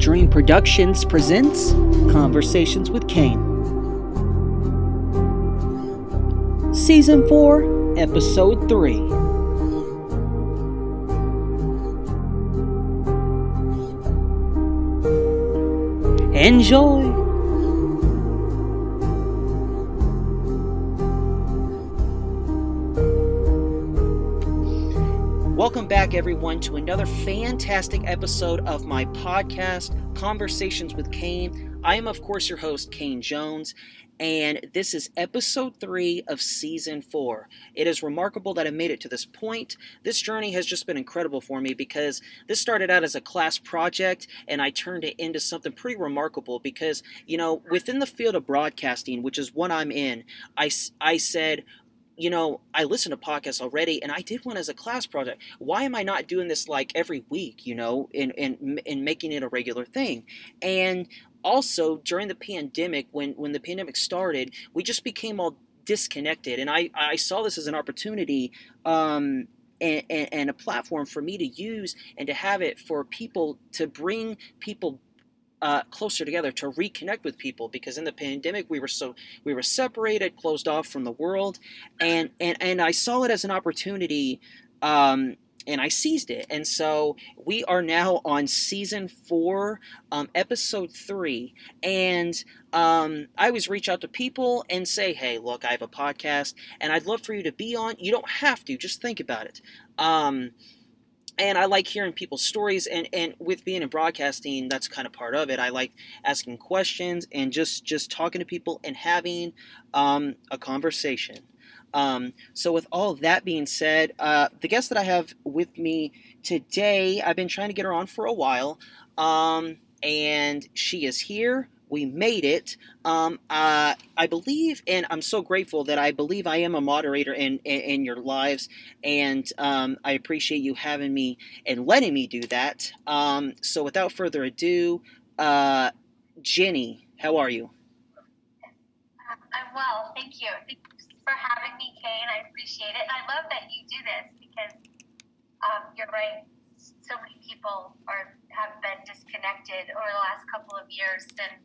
Dream Productions presents Conversations with Kane. Season 4, Episode 3. Enjoy! Welcome back, everyone, to another fantastic episode of my podcast, Conversations with Kane. I am, of course, your host, Kane Jones, and this is episode three of season four. It is remarkable that I made it to this point. This journey has just been incredible for me because this started out as a class project and I turned it into something pretty remarkable because, you know, within the field of broadcasting, which is what I'm in, I, I said, you know, I listen to podcasts already, and I did one as a class project. Why am I not doing this like every week, you know, and and and making it a regular thing? And also during the pandemic, when when the pandemic started, we just became all disconnected, and I I saw this as an opportunity. Um, and, and, and a platform for me to use and to have it for people to bring people uh, closer together to reconnect with people because in the pandemic we were so we were separated closed off from the world and and, and i saw it as an opportunity um, and I seized it. And so we are now on season four, um, episode three. And um, I always reach out to people and say, hey, look, I have a podcast and I'd love for you to be on. You don't have to, just think about it. Um, and I like hearing people's stories and, and with being in broadcasting that's kind of part of it. I like asking questions and just just talking to people and having um, a conversation. Um, so with all that being said uh, the guest that I have with me today I've been trying to get her on for a while um, and she is here we made it. Um, uh, I believe, and I'm so grateful that I believe I am a moderator in in, in your lives, and um, I appreciate you having me and letting me do that. Um, so, without further ado, uh, Jenny, how are you? I'm well, thank you. Thanks for having me, Kane. I appreciate it, and I love that you do this because um, you're right. So many people are have been disconnected over the last couple of years, and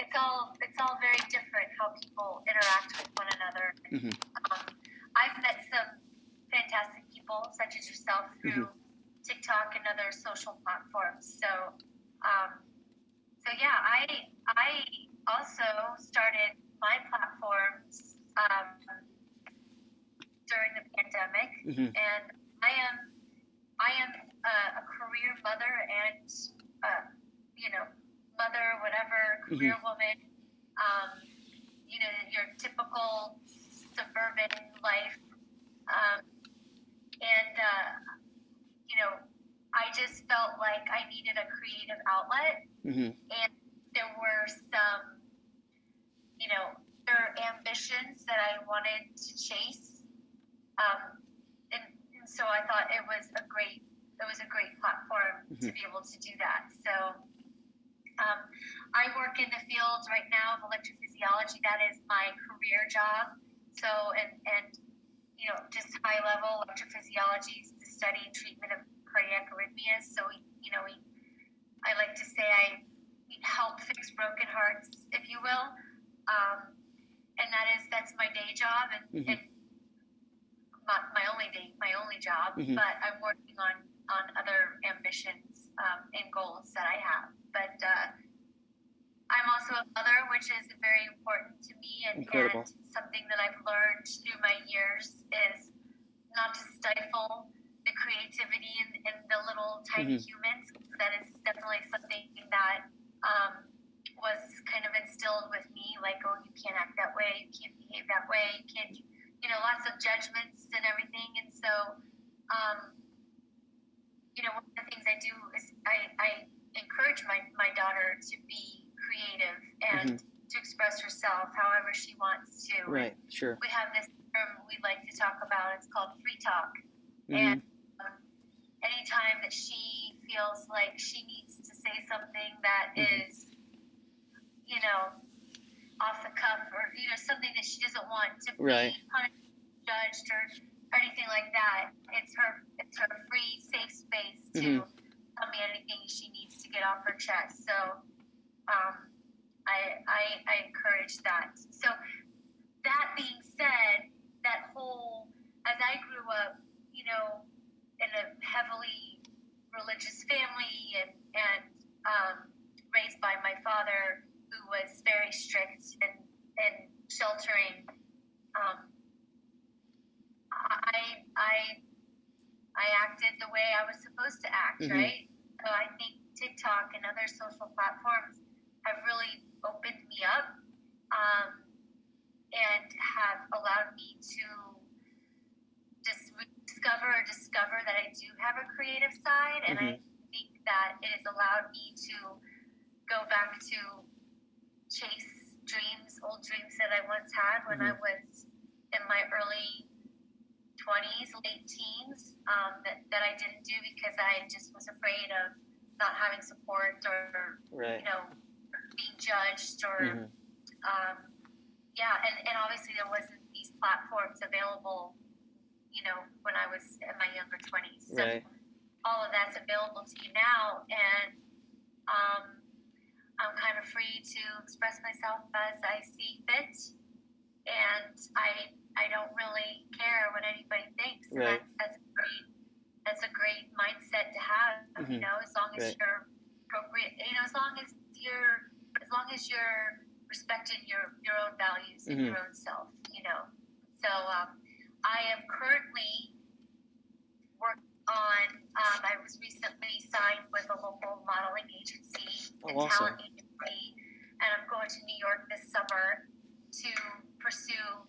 it's all it's all very different how people interact with one another. Mm-hmm. Um, I've met some fantastic people, such as yourself, through mm-hmm. TikTok and other social platforms. So, um, so yeah, I I also started my platforms um, during the pandemic, mm-hmm. and I am I am a, a career mother and uh, you know mother, whatever, career mm-hmm. woman, um, you know, your typical suburban life. Um, and, uh, you know, I just felt like I needed a creative outlet. Mm-hmm. And there were some, you know, there are ambitions that I wanted to chase. Um, and, and so I thought it was a great, it was a great platform mm-hmm. to be able to do that. So, um, I work in the field right now of electrophysiology. That is my career job. So, and, and you know, just high level electrophysiology is the study and treatment of cardiac arrhythmias. So, we, you know, we, I like to say I help fix broken hearts, if you will. Um, and that is, that's my day job and, mm-hmm. and my, my, only day, my only job, mm-hmm. but I'm working on, on other ambitions um, and goals that I have but uh, I'm also a mother, which is very important to me, and, and something that I've learned through my years is not to stifle the creativity in, in the little tiny mm-hmm. humans. That is definitely something that um, was kind of instilled with me, like, oh, you can't act that way, you can't behave that way, you can't, you know, lots of judgments and everything. And so, um, you know, one of the things I do is I, I encourage my, my daughter to be creative and mm-hmm. to express herself however she wants to. Right, sure. We have this term we like to talk about. It's called free talk. Mm-hmm. And um, anytime that she feels like she needs to say something that mm-hmm. is, you know, off the cuff or, you know, something that she doesn't want to right. be punished, judged, or, or anything like that, it's her, it's her free, safe space to. Mm-hmm me anything she needs to get off her chest. So um, I, I, I encourage that. So that being said, that whole as I grew up, you know, in a heavily religious family and and um, raised by my father, who was very strict and and sheltering. Um, I I I acted the way I was supposed to act, Mhm. right? So I think TikTok and other social platforms have really opened me up um, and have allowed me to dis- discover or discover that I do have a creative side, and I think that it has allowed me to go back to chase dreams, old dreams that I once had when I was in my early 20s, late teens, um, that, that I didn't do because I just was afraid of not having support or, Right. you know, being judged or, Mhm. um, yeah, and, and obviously there wasn't these platforms available, you know, when I was in my younger 20s. So Right. all of that's available to you now, and um, I'm kind of free to express myself as I see fit, and I I don't really care what anybody thinks. Right. That's that's great. That's a great mindset to have. You Mhm. know, as long as Right. you're appropriate. You know, as long as you're as long as you're respecting your your own values and your own self. You know. So um, I am currently working on. Um, I was recently signed with a local modeling agency Oh, and awesome. talent agency, and I'm going to New York this summer to pursue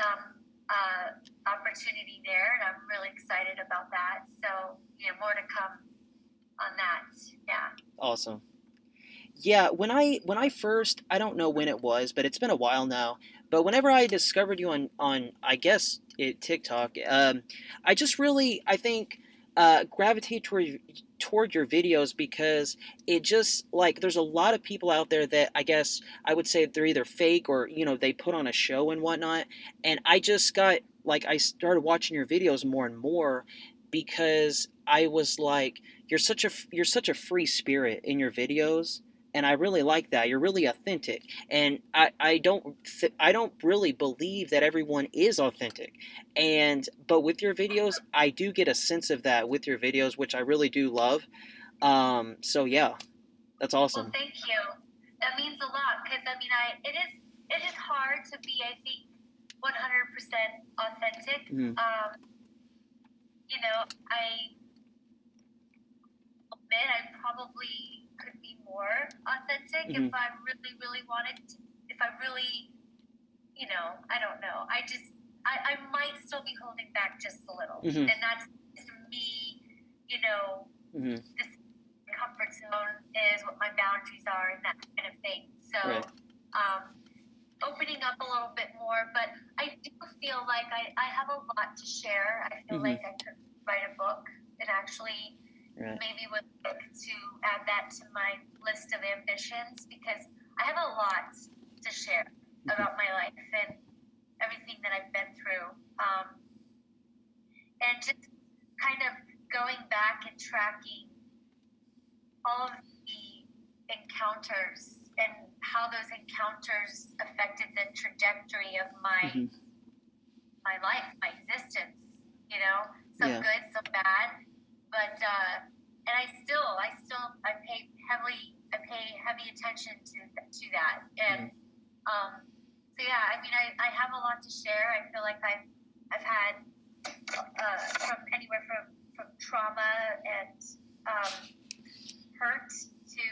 some uh, opportunity there, and I'm really excited about that. So, know, more to come on that. Yeah. Awesome. Yeah, when I when I first I don't know when it was, but it's been a while now. But whenever I discovered you on on I guess it TikTok, um, I just really I think uh, gravitate toward toward your videos because it just like there's a lot of people out there that I guess I would say they're either fake or you know they put on a show and whatnot. And I just got like I started watching your videos more and more because I was like you're such a you're such a free spirit in your videos and I really like that. You're really authentic, and I, I don't th- I don't really believe that everyone is authentic, and but with your videos, I do get a sense of that with your videos, which I really do love. Um, so yeah, that's awesome. Well, thank you. That means a lot because I mean, I it is it is hard to be I think 100% authentic. Mhm. Um, you know, I admit I probably could be more authentic if Mhm. I really, really wanted to. If I really, you know, I don't know. I just, I, I might still be holding back just a little, Mhm. and that's me, you know, hmm this comfort zone is what my boundaries are and that kind of thing. So, Right. um, opening up a little bit more, but I do feel like I, I have a lot to share. I feel Mhm. like I could write a book and actually Right. maybe would look to add that to my list of ambitions because I have a lot to share Mhm. about my life and everything that I've been through. Um, and just kind of going back and tracking all of the encounters and how those encounters affected the trajectory of my Mhm. my life, my existence. You know, some Yeah. good, some bad, but uh, and I still, I still, I pay heavily, I pay heavy attention to to that, and um, so yeah, I mean, I, I have a lot to share. I feel like I've I've had uh, from anywhere from from trauma and um, hurt to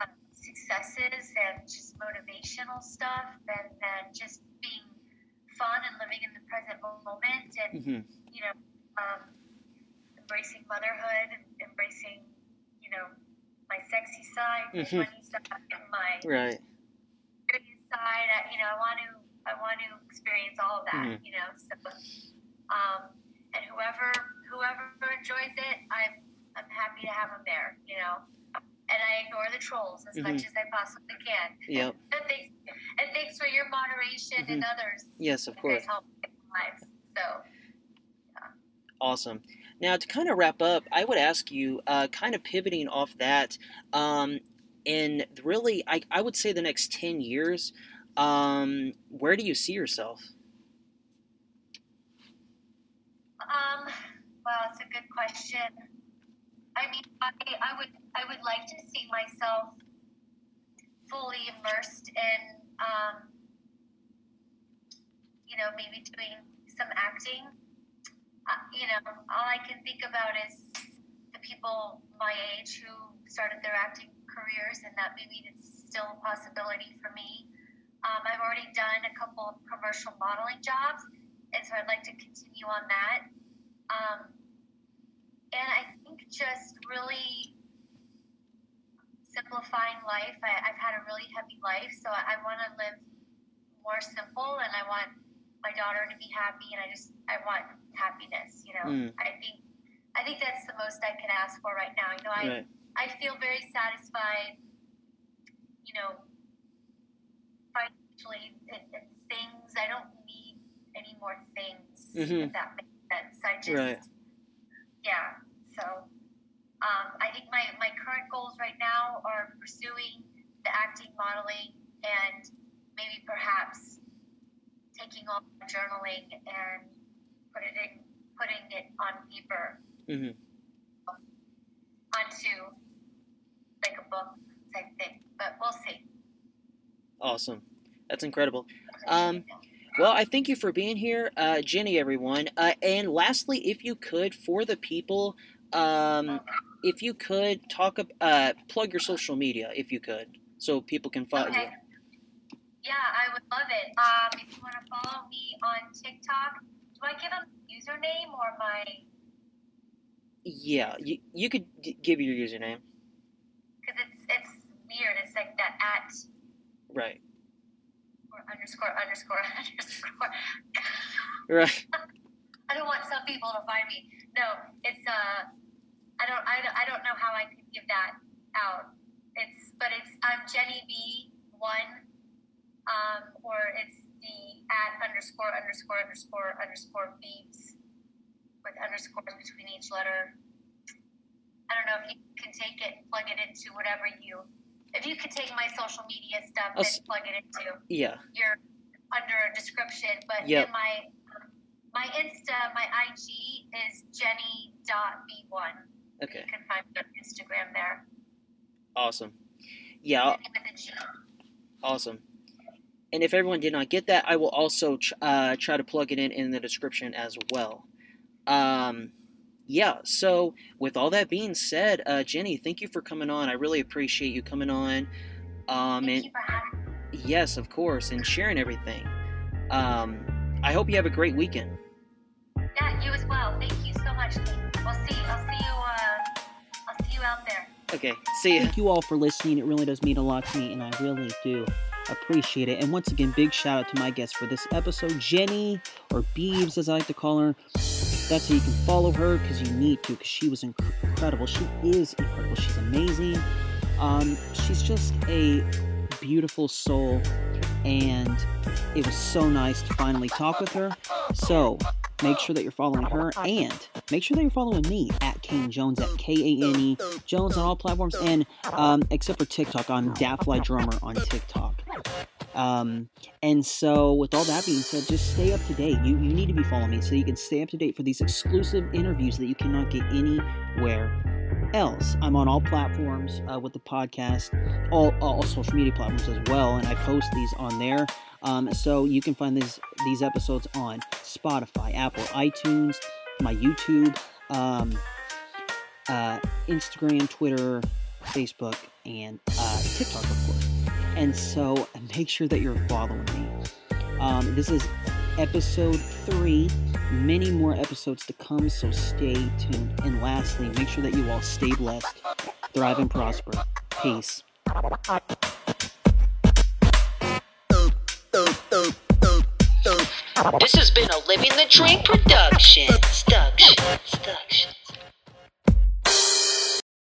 um, successes and just motivational stuff, and then just being fun and living in the present moment, and hmm you know, um, embracing motherhood, and embracing, you know, my sexy side, my Mhm. funny side, and my Right. side. I, you know, I want to, I want to experience all of that. Mhm. You know, so, um, and whoever, whoever enjoys it, I'm, I'm happy to have them there. You know, and I ignore the trolls as much Mhm. as I possibly can. Yep. And thanks, and thanks for your moderation and others. Yes, of course. lives. So. Awesome. Now, to kind of wrap up, I would ask you, uh, kind of pivoting off that, um, in really, I, I would say the next 10 years, um, where do you see yourself? Um, well, it's a good question. I mean, I, I would I would like to see myself fully immersed in, um, you know, maybe doing some acting. You know, all I can think about is the people my age who started their acting careers, and that maybe it's still a possibility for me. Um, I've already done a couple of commercial modeling jobs, and so I'd like to continue on that. Um, and I think just really simplifying life. I, have had a really heavy life, so I, I want to live more simple, and I want my daughter to be happy, and I just I want happiness. You know, mm. I think I think that's the most I can ask for right now. You know, I right. I feel very satisfied. You know, financially and, and things. I don't need any more things. Mm-hmm. If that makes sense, I just right. yeah. So um, I think my, my current goals right now are pursuing the acting, modeling, and maybe perhaps taking on journaling and put it putting it on paper mm-hmm. onto like a book type thing. But we'll see. Awesome. That's incredible. Um, well, I thank you for being here, uh, Jenny, everyone. Uh, and lastly, if you could, for the people um, if you could talk, uh, plug your social media, if you could, so people can follow okay. you. Yeah, I would love it. Um, if you want to follow me on TikTok, do I give a username or my? Yeah, you, you could give your username. Because it's it's weird. It's like that at. Right. Or underscore underscore underscore. right. I don't want some people to find me. No, it's uh I don't, I, I don't know how I could give that out. It's, but it's, I'm Jenny B one, um, or it's the at underscore underscore underscore underscore beebs with underscores between each letter. I don't know if you can take it, and plug it into whatever you. If you could take my social media stuff and plug it into yeah your under a description, but yep. in my my Insta, my IG is Jenny.b1. Okay. You can find me on Instagram there. Awesome. Yeah. Awesome. And if everyone did not get that, I will also uh, try to plug it in in the description as well. Um, yeah, so with all that being said, uh, Jenny, thank you for coming on. I really appreciate you coming on. Um, thank and, Yes, of course, and sharing everything. Um, I hope you have a great weekend. Yeah, you as well. Thank you so much. We'll see. I'll see you. Uh, I'll see you out there. Okay. See you. Thank you all for listening. It really does mean a lot to me, and I really do appreciate it. And once again, big shout out to my guest for this episode, Jenny, or Beebs as I like to call her. That's how you can follow her because you need to because she was incredible. She is incredible. She's amazing. Um, she's just a beautiful soul, and it was so nice to finally talk with her. So, make sure that you're following her and make sure that you're following me at Kane Jones at K A N E Jones on all platforms and um, except for TikTok, I'm Daffly Drummer on TikTok. Um, and so, with all that being said, just stay up to date. You, you need to be following me so you can stay up to date for these exclusive interviews that you cannot get anywhere else. I'm on all platforms uh, with the podcast, all, all social media platforms as well, and I post these on there. Um, so you can find these these episodes on Spotify, Apple, iTunes, my YouTube, um, uh, Instagram, Twitter, Facebook, and uh, TikTok, of course. And so make sure that you're following me. Um, this is episode three. Many more episodes to come, so stay tuned. And lastly, make sure that you all stay blessed, thrive, and prosper. Peace. This has been a Living the Dream production.